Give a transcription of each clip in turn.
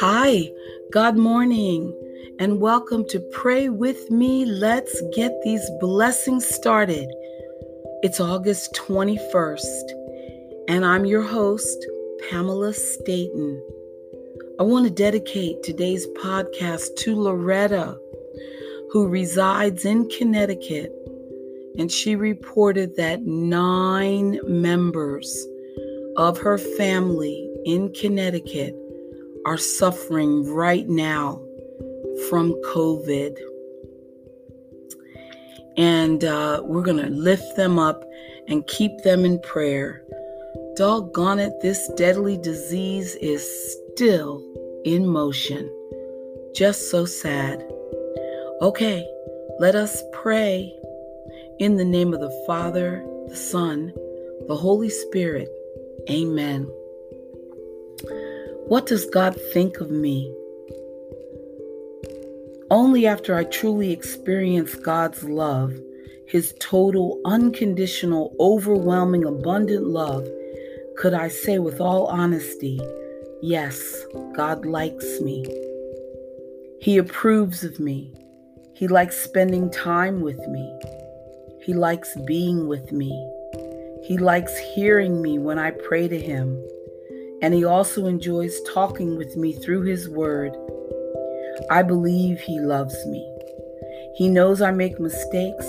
Hi, God morning, and welcome to Pray With Me. Let's get these blessings started. It's August 21st, and I'm your host, Pamela Staten. I want to dedicate today's podcast to Loretta, who resides in Connecticut, and she reported that nine members of her family in Connecticut are suffering right now from COVID. And uh, we're going to lift them up and keep them in prayer. Doggone it, this deadly disease is still in motion. Just so sad. Okay, let us pray in the name of the Father, the Son, the Holy Spirit. Amen. What does God think of me? Only after I truly experience God's love, His total, unconditional, overwhelming, abundant love, could I say with all honesty, yes, God likes me. He approves of me. He likes spending time with me. He likes being with me. He likes hearing me when I pray to Him and he also enjoys talking with me through his word. I believe he loves me. He knows I make mistakes,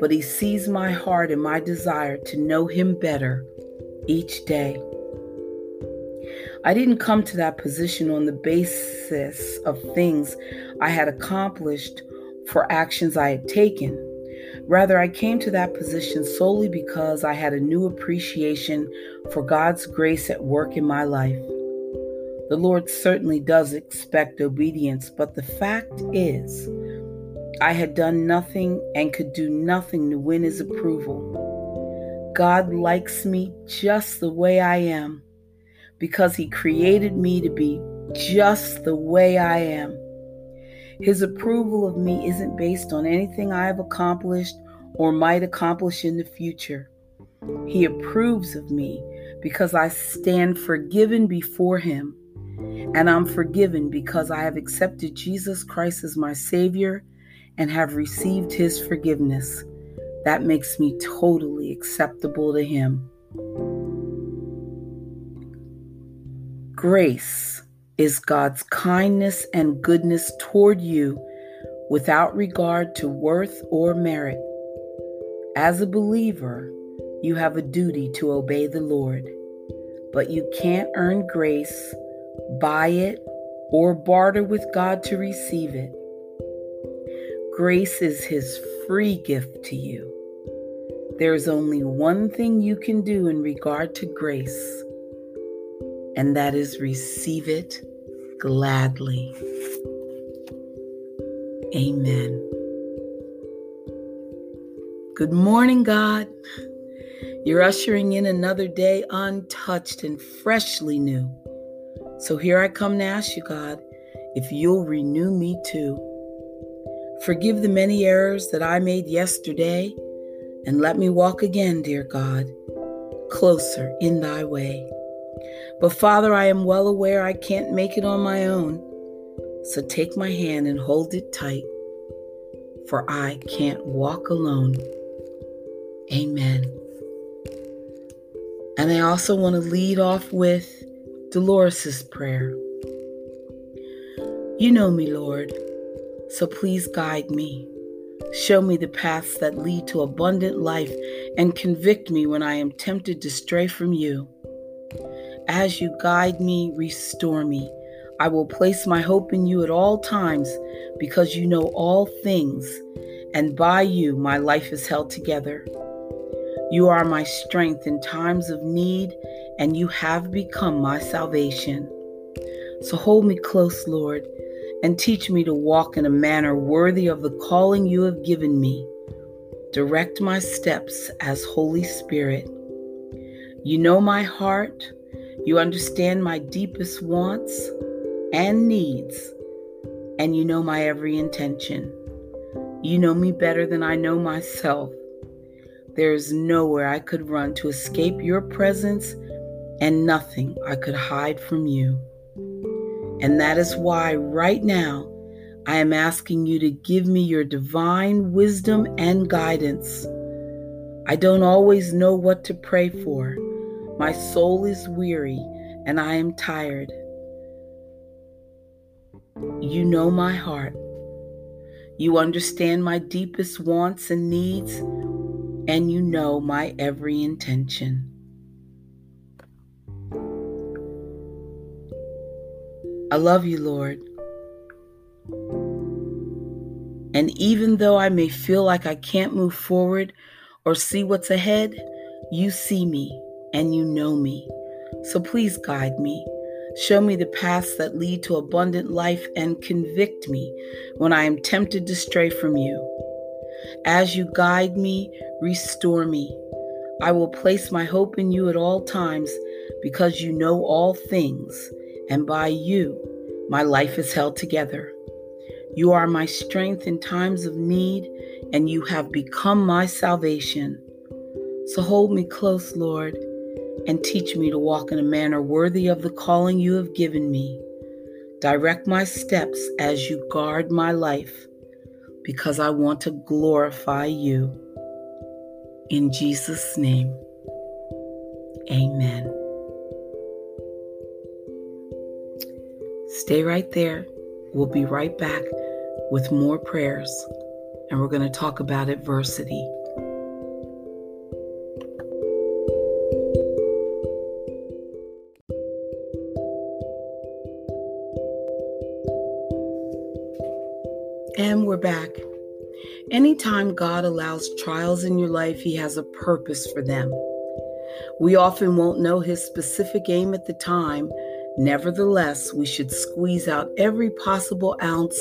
but he sees my heart and my desire to know him better each day. I didn't come to that position on the basis of things I had accomplished for actions I had taken. Rather, I came to that position solely because I had a new appreciation for God's grace at work in my life. The Lord certainly does expect obedience, but the fact is, I had done nothing and could do nothing to win His approval. God likes me just the way I am because He created me to be just the way I am. His approval of me isn't based on anything I have accomplished or might accomplish in the future. He approves of me because I stand forgiven before Him. And I'm forgiven because I have accepted Jesus Christ as my Savior and have received His forgiveness. That makes me totally acceptable to Him. Grace is God's kindness and goodness toward you without regard to worth or merit. As a believer, you have a duty to obey the Lord, but you can't earn grace, buy it, or barter with God to receive it. Grace is His free gift to you. There's only one thing you can do in regard to grace, and that is receive it gladly. Amen. Good morning, God. You're ushering in another day untouched and freshly new. So here I come to ask you, God, if you'll renew me too. Forgive the many errors that I made yesterday, and let me walk again, dear God, closer in thy way. But Father, I am well aware I can't make it on my own. So take my hand and hold it tight, for I can't walk alone. Amen. And I also want to lead off with Dolores' prayer. You know me, Lord, so please guide me. Show me the paths that lead to abundant life and convict me when I am tempted to stray from you. As you guide me, restore me. I will place my hope in you at all times because you know all things, and by you my life is held together. You are my strength in times of need, and you have become my salvation. So hold me close, Lord, and teach me to walk in a manner worthy of the calling you have given me. Direct my steps as Holy Spirit. You know my heart, you understand my deepest wants and needs, and you know my every intention. You know me better than I know myself. There is nowhere I could run to escape your presence and nothing I could hide from you. And that is why, right now, I am asking you to give me your divine wisdom and guidance. I don't always know what to pray for. My soul is weary and I am tired. You know my heart. You understand my deepest wants and needs, and you know my every intention. I love you, Lord. And even though I may feel like I can't move forward or see what's ahead, you see me and you know me. So please guide me. Show me the paths that lead to abundant life and convict me when I am tempted to stray from you. As you guide me, restore me. I will place my hope in you at all times because you know all things, and by you, my life is held together. You are my strength in times of need, and you have become my salvation. So hold me close, Lord, and teach me to walk in a manner worthy of the calling you have given me. Direct my steps as you guard my life, because I want to glorify you. In Jesus' name, amen. Stay right there. We'll be right back with more prayers, and we're going to talk about adversity. And we're back. Anytime God allows trials in your life, He has a purpose for them. We often won't know His specific aim at the time, Nevertheless, we should squeeze out every possible ounce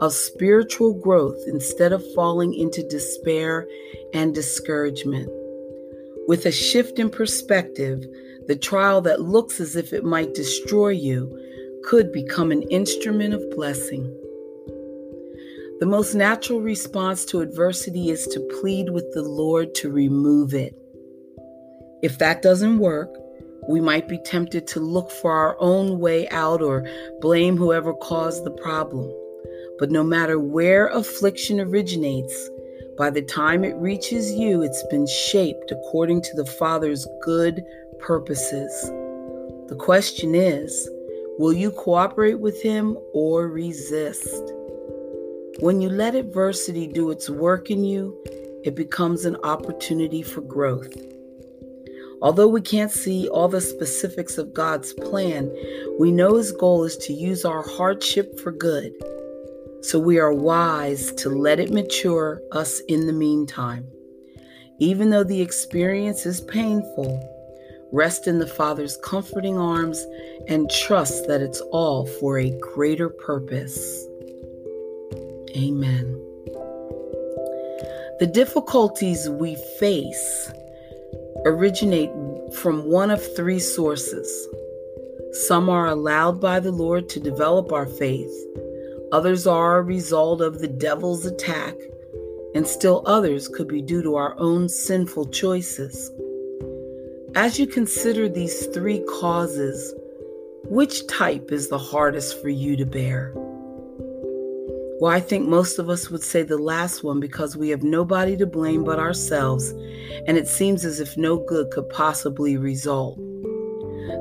of spiritual growth instead of falling into despair and discouragement. With a shift in perspective, the trial that looks as if it might destroy you could become an instrument of blessing. The most natural response to adversity is to plead with the Lord to remove it. If that doesn't work, we might be tempted to look for our own way out or blame whoever caused the problem. But no matter where affliction originates, by the time it reaches you, it's been shaped according to the Father's good purposes. The question is will you cooperate with Him or resist? When you let adversity do its work in you, it becomes an opportunity for growth. Although we can't see all the specifics of God's plan, we know His goal is to use our hardship for good. So we are wise to let it mature us in the meantime. Even though the experience is painful, rest in the Father's comforting arms and trust that it's all for a greater purpose. Amen. The difficulties we face originate from one of three sources. Some are allowed by the Lord to develop our faith, others are a result of the devil's attack, and still others could be due to our own sinful choices. As you consider these three causes, which type is the hardest for you to bear? Well, I think most of us would say the last one because we have nobody to blame but ourselves, and it seems as if no good could possibly result.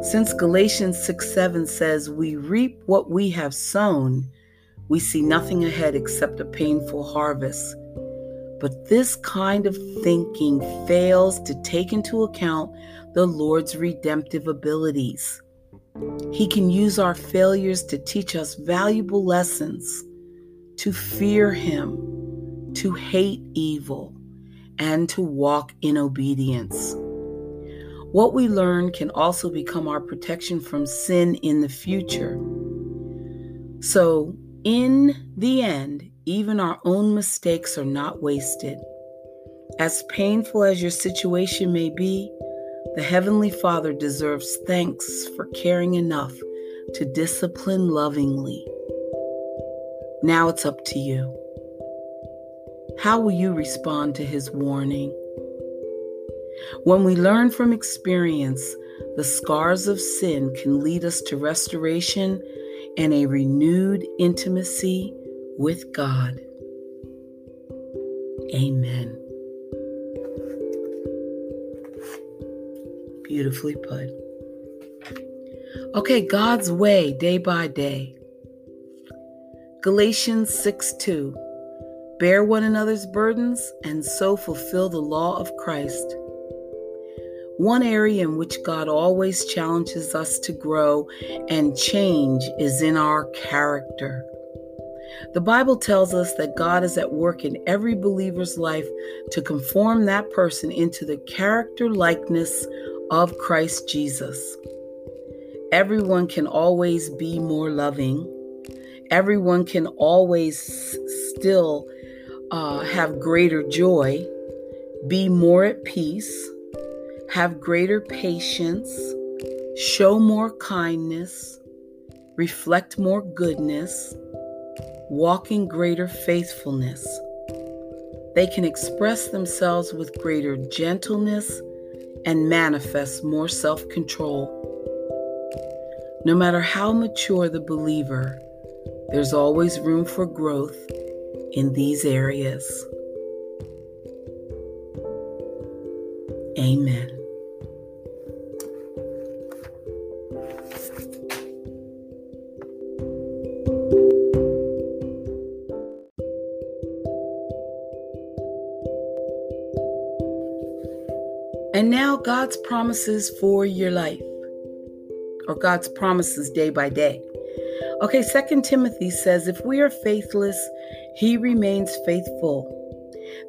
Since Galatians 6 7 says, We reap what we have sown, we see nothing ahead except a painful harvest. But this kind of thinking fails to take into account the Lord's redemptive abilities. He can use our failures to teach us valuable lessons to fear Him, to hate evil, and to walk in obedience. What we learn can also become our protection from sin in the future. So, in the end, even our own mistakes are not wasted. As painful as your situation may be, the Heavenly Father deserves thanks for caring enough to discipline lovingly. Now it's up to you. How will you respond to his warning? When we learn from experience, the scars of sin can lead us to restoration and a renewed intimacy with God. Amen. Beautifully put. Okay, God's way day by day. Galatians 6 2. Bear one another's burdens and so fulfill the law of Christ. One area in which God always challenges us to grow and change is in our character. The Bible tells us that God is at work in every believer's life to conform that person into the character likeness of Christ Jesus. Everyone can always be more loving. Everyone can always still uh, have greater joy, be more at peace, have greater patience, show more kindness, reflect more goodness, walk in greater faithfulness. They can express themselves with greater gentleness and manifest more self control. No matter how mature the believer, there's always room for growth in these areas. Amen. And now God's promises for your life, or God's promises day by day. Okay, Second Timothy says, if we are faithless, he remains faithful.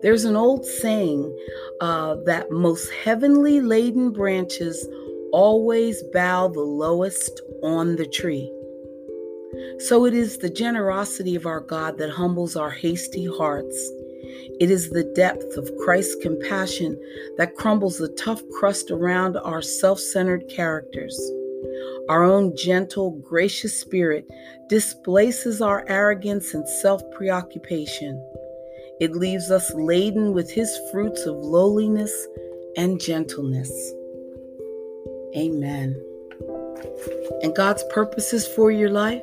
There's an old saying uh, that most heavenly laden branches always bow the lowest on the tree. So it is the generosity of our God that humbles our hasty hearts it is the depth of Christ's compassion that crumbles the tough crust around our self centered characters. Our own gentle, gracious spirit displaces our arrogance and self preoccupation. It leaves us laden with His fruits of lowliness and gentleness. Amen. And God's purposes for your life?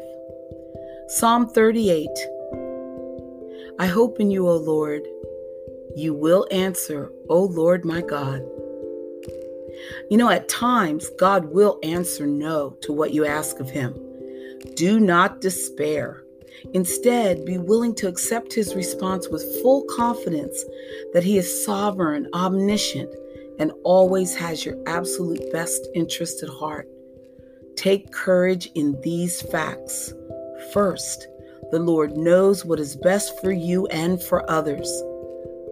Psalm 38 I hope in you, O Lord. You will answer, O Lord my God. You know, at times, God will answer no to what you ask of Him. Do not despair. Instead, be willing to accept His response with full confidence that He is sovereign, omniscient, and always has your absolute best interest at heart. Take courage in these facts. First, the Lord knows what is best for you and for others.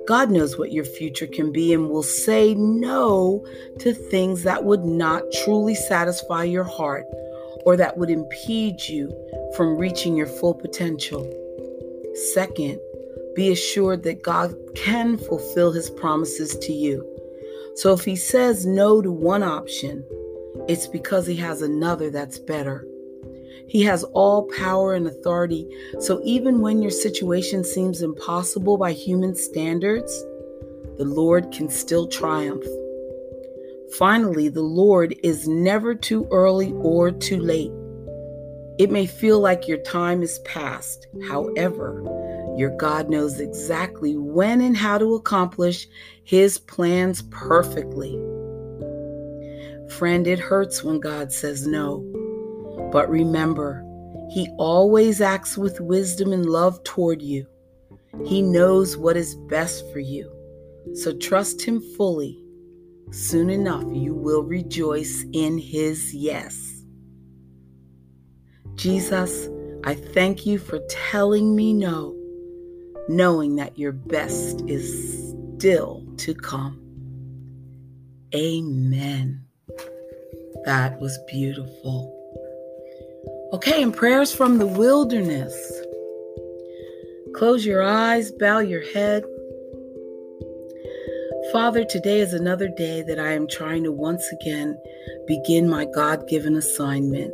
God knows what your future can be and will say no to things that would not truly satisfy your heart or that would impede you from reaching your full potential. Second, be assured that God can fulfill his promises to you. So if he says no to one option, it's because he has another that's better. He has all power and authority. So even when your situation seems impossible by human standards, the Lord can still triumph. Finally, the Lord is never too early or too late. It may feel like your time is past. However, your God knows exactly when and how to accomplish His plans perfectly. Friend, it hurts when God says no. But remember, He always acts with wisdom and love toward you. He knows what is best for you. So trust Him fully. Soon enough, you will rejoice in His yes. Jesus, I thank you for telling me no, knowing that your best is still to come. Amen. That was beautiful. Okay, and prayers from the wilderness. Close your eyes, bow your head. Father, today is another day that I am trying to once again begin my God given assignment.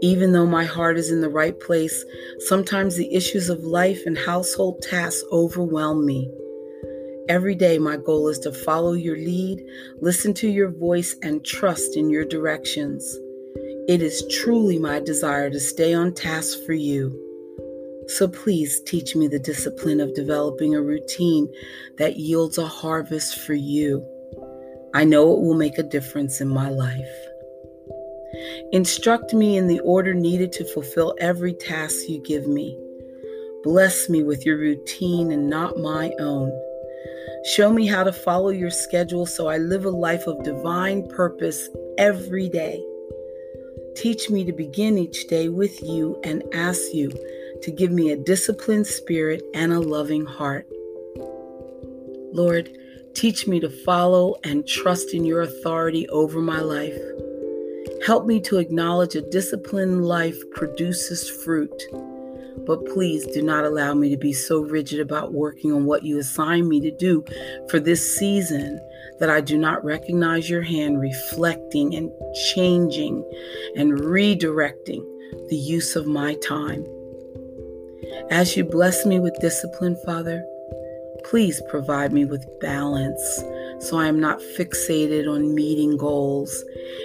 Even though my heart is in the right place, sometimes the issues of life and household tasks overwhelm me. Every day, my goal is to follow your lead, listen to your voice, and trust in your directions. It is truly my desire to stay on task for you. So please teach me the discipline of developing a routine that yields a harvest for you. I know it will make a difference in my life. Instruct me in the order needed to fulfill every task you give me. Bless me with your routine and not my own. Show me how to follow your schedule so I live a life of divine purpose every day. Teach me to begin each day with you and ask you to give me a disciplined spirit and a loving heart. Lord, teach me to follow and trust in your authority over my life. Help me to acknowledge a disciplined life produces fruit. But please do not allow me to be so rigid about working on what you assign me to do for this season that I do not recognize your hand reflecting and changing and redirecting the use of my time. As you bless me with discipline, Father, please provide me with balance so I am not fixated on meeting goals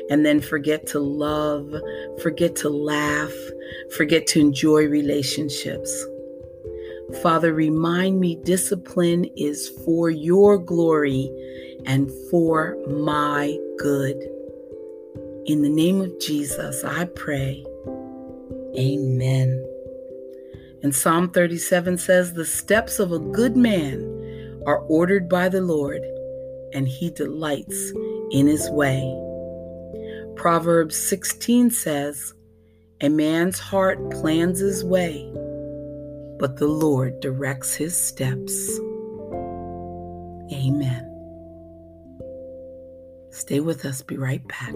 and then forget to love, forget to laugh, forget to enjoy relationships. Father, remind me discipline is for your glory and for my good. In the name of Jesus, I pray. Amen. And Psalm 37 says, The steps of a good man are ordered by the Lord and he delights in his way. Proverbs 16 says, A man's heart plans his way, but the Lord directs his steps. Amen. Stay with us, be right back.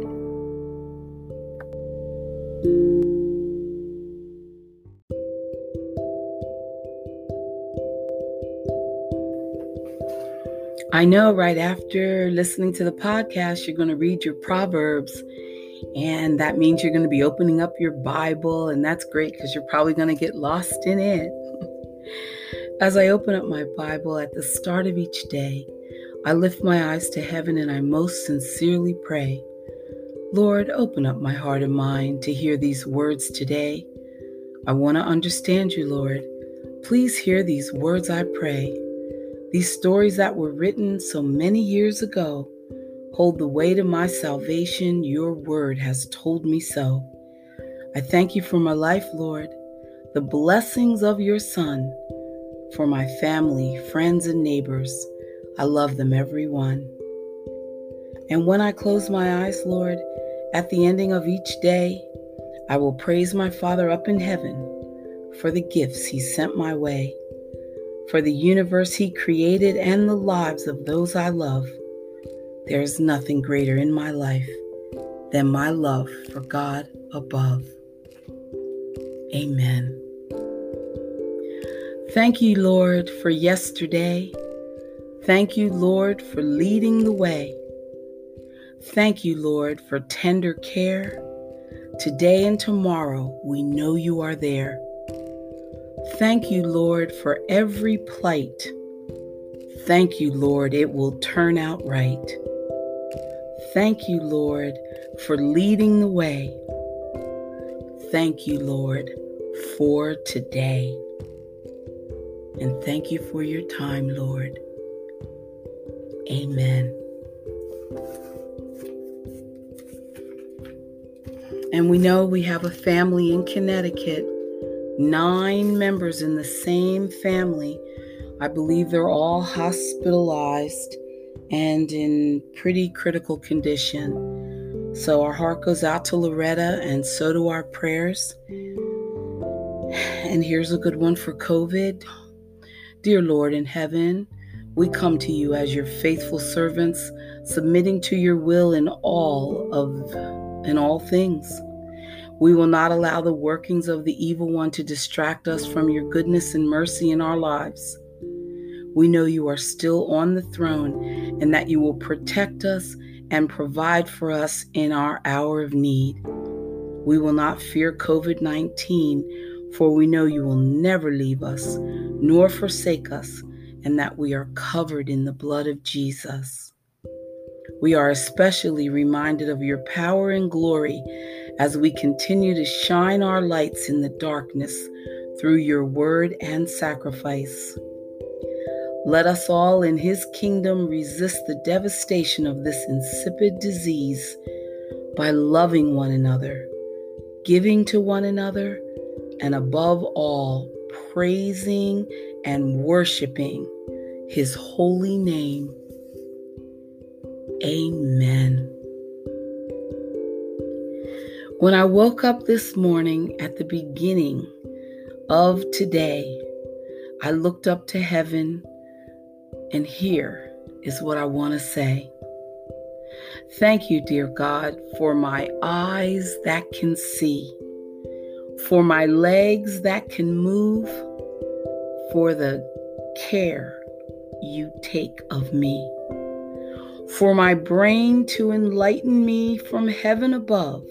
I know right after listening to the podcast, you're going to read your Proverbs. And that means you're going to be opening up your Bible. And that's great because you're probably going to get lost in it. As I open up my Bible at the start of each day, I lift my eyes to heaven and I most sincerely pray, Lord, open up my heart and mind to hear these words today. I want to understand you, Lord. Please hear these words, I pray. These stories that were written so many years ago hold the weight of my salvation. Your word has told me so. I thank you for my life, Lord, the blessings of your Son, for my family, friends, and neighbors. I love them, every one. And when I close my eyes, Lord, at the ending of each day, I will praise my Father up in heaven for the gifts he sent my way for the universe He created and the lives of those I love. There is nothing greater in my life than my love for God above. Amen. Thank you, Lord, for yesterday. Thank you, Lord, for leading the way. Thank you, Lord, for tender care. Today and tomorrow, we know you are there. Thank you, Lord, for every plight. Thank you, Lord, it will turn out right. Thank you, Lord, for leading the way. Thank you, Lord, for today. And thank you for your time, Lord. Amen. And we know we have a family in Connecticut nine members in the same family. I believe they're all hospitalized and in pretty critical condition. So our heart goes out to Loretta, and so do our prayers. And here's a good one for COVID. Dear Lord in heaven, we come to you as your faithful servants, submitting to your will in all of in all things. We will not allow the workings of the evil one to distract us from your goodness and mercy in our lives. We know you are still on the throne and that you will protect us and provide for us in our hour of need. We will not fear COVID 19, for we know you will never leave us nor forsake us, and that we are covered in the blood of Jesus. We are especially reminded of your power and glory as we continue to shine our lights in the darkness through your word and sacrifice. Let us all in his kingdom resist the devastation of this insipid disease by loving one another, giving to one another, and above all, praising and worshiping his holy name. Amen. When I woke up this morning at the beginning of today, I looked up to heaven and here is what I want to say. Thank you, dear God, for my eyes that can see, for my legs that can move, for the care you take of me, for my brain to enlighten me from heaven above,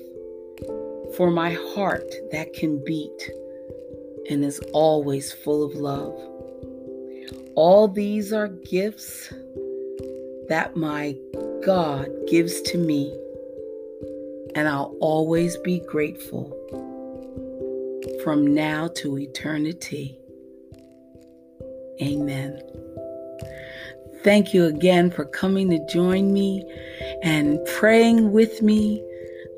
for my heart that can beat and is always full of love. All these are gifts that my God gives to me, and I'll always be grateful from now to eternity. Amen. Thank you again for coming to join me and praying with me.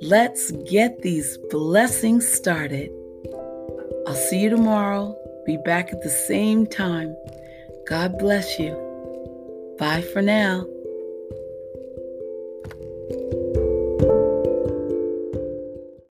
Let's get these blessings started. I'll see you tomorrow. Be back at the same time. God bless you. Bye for now.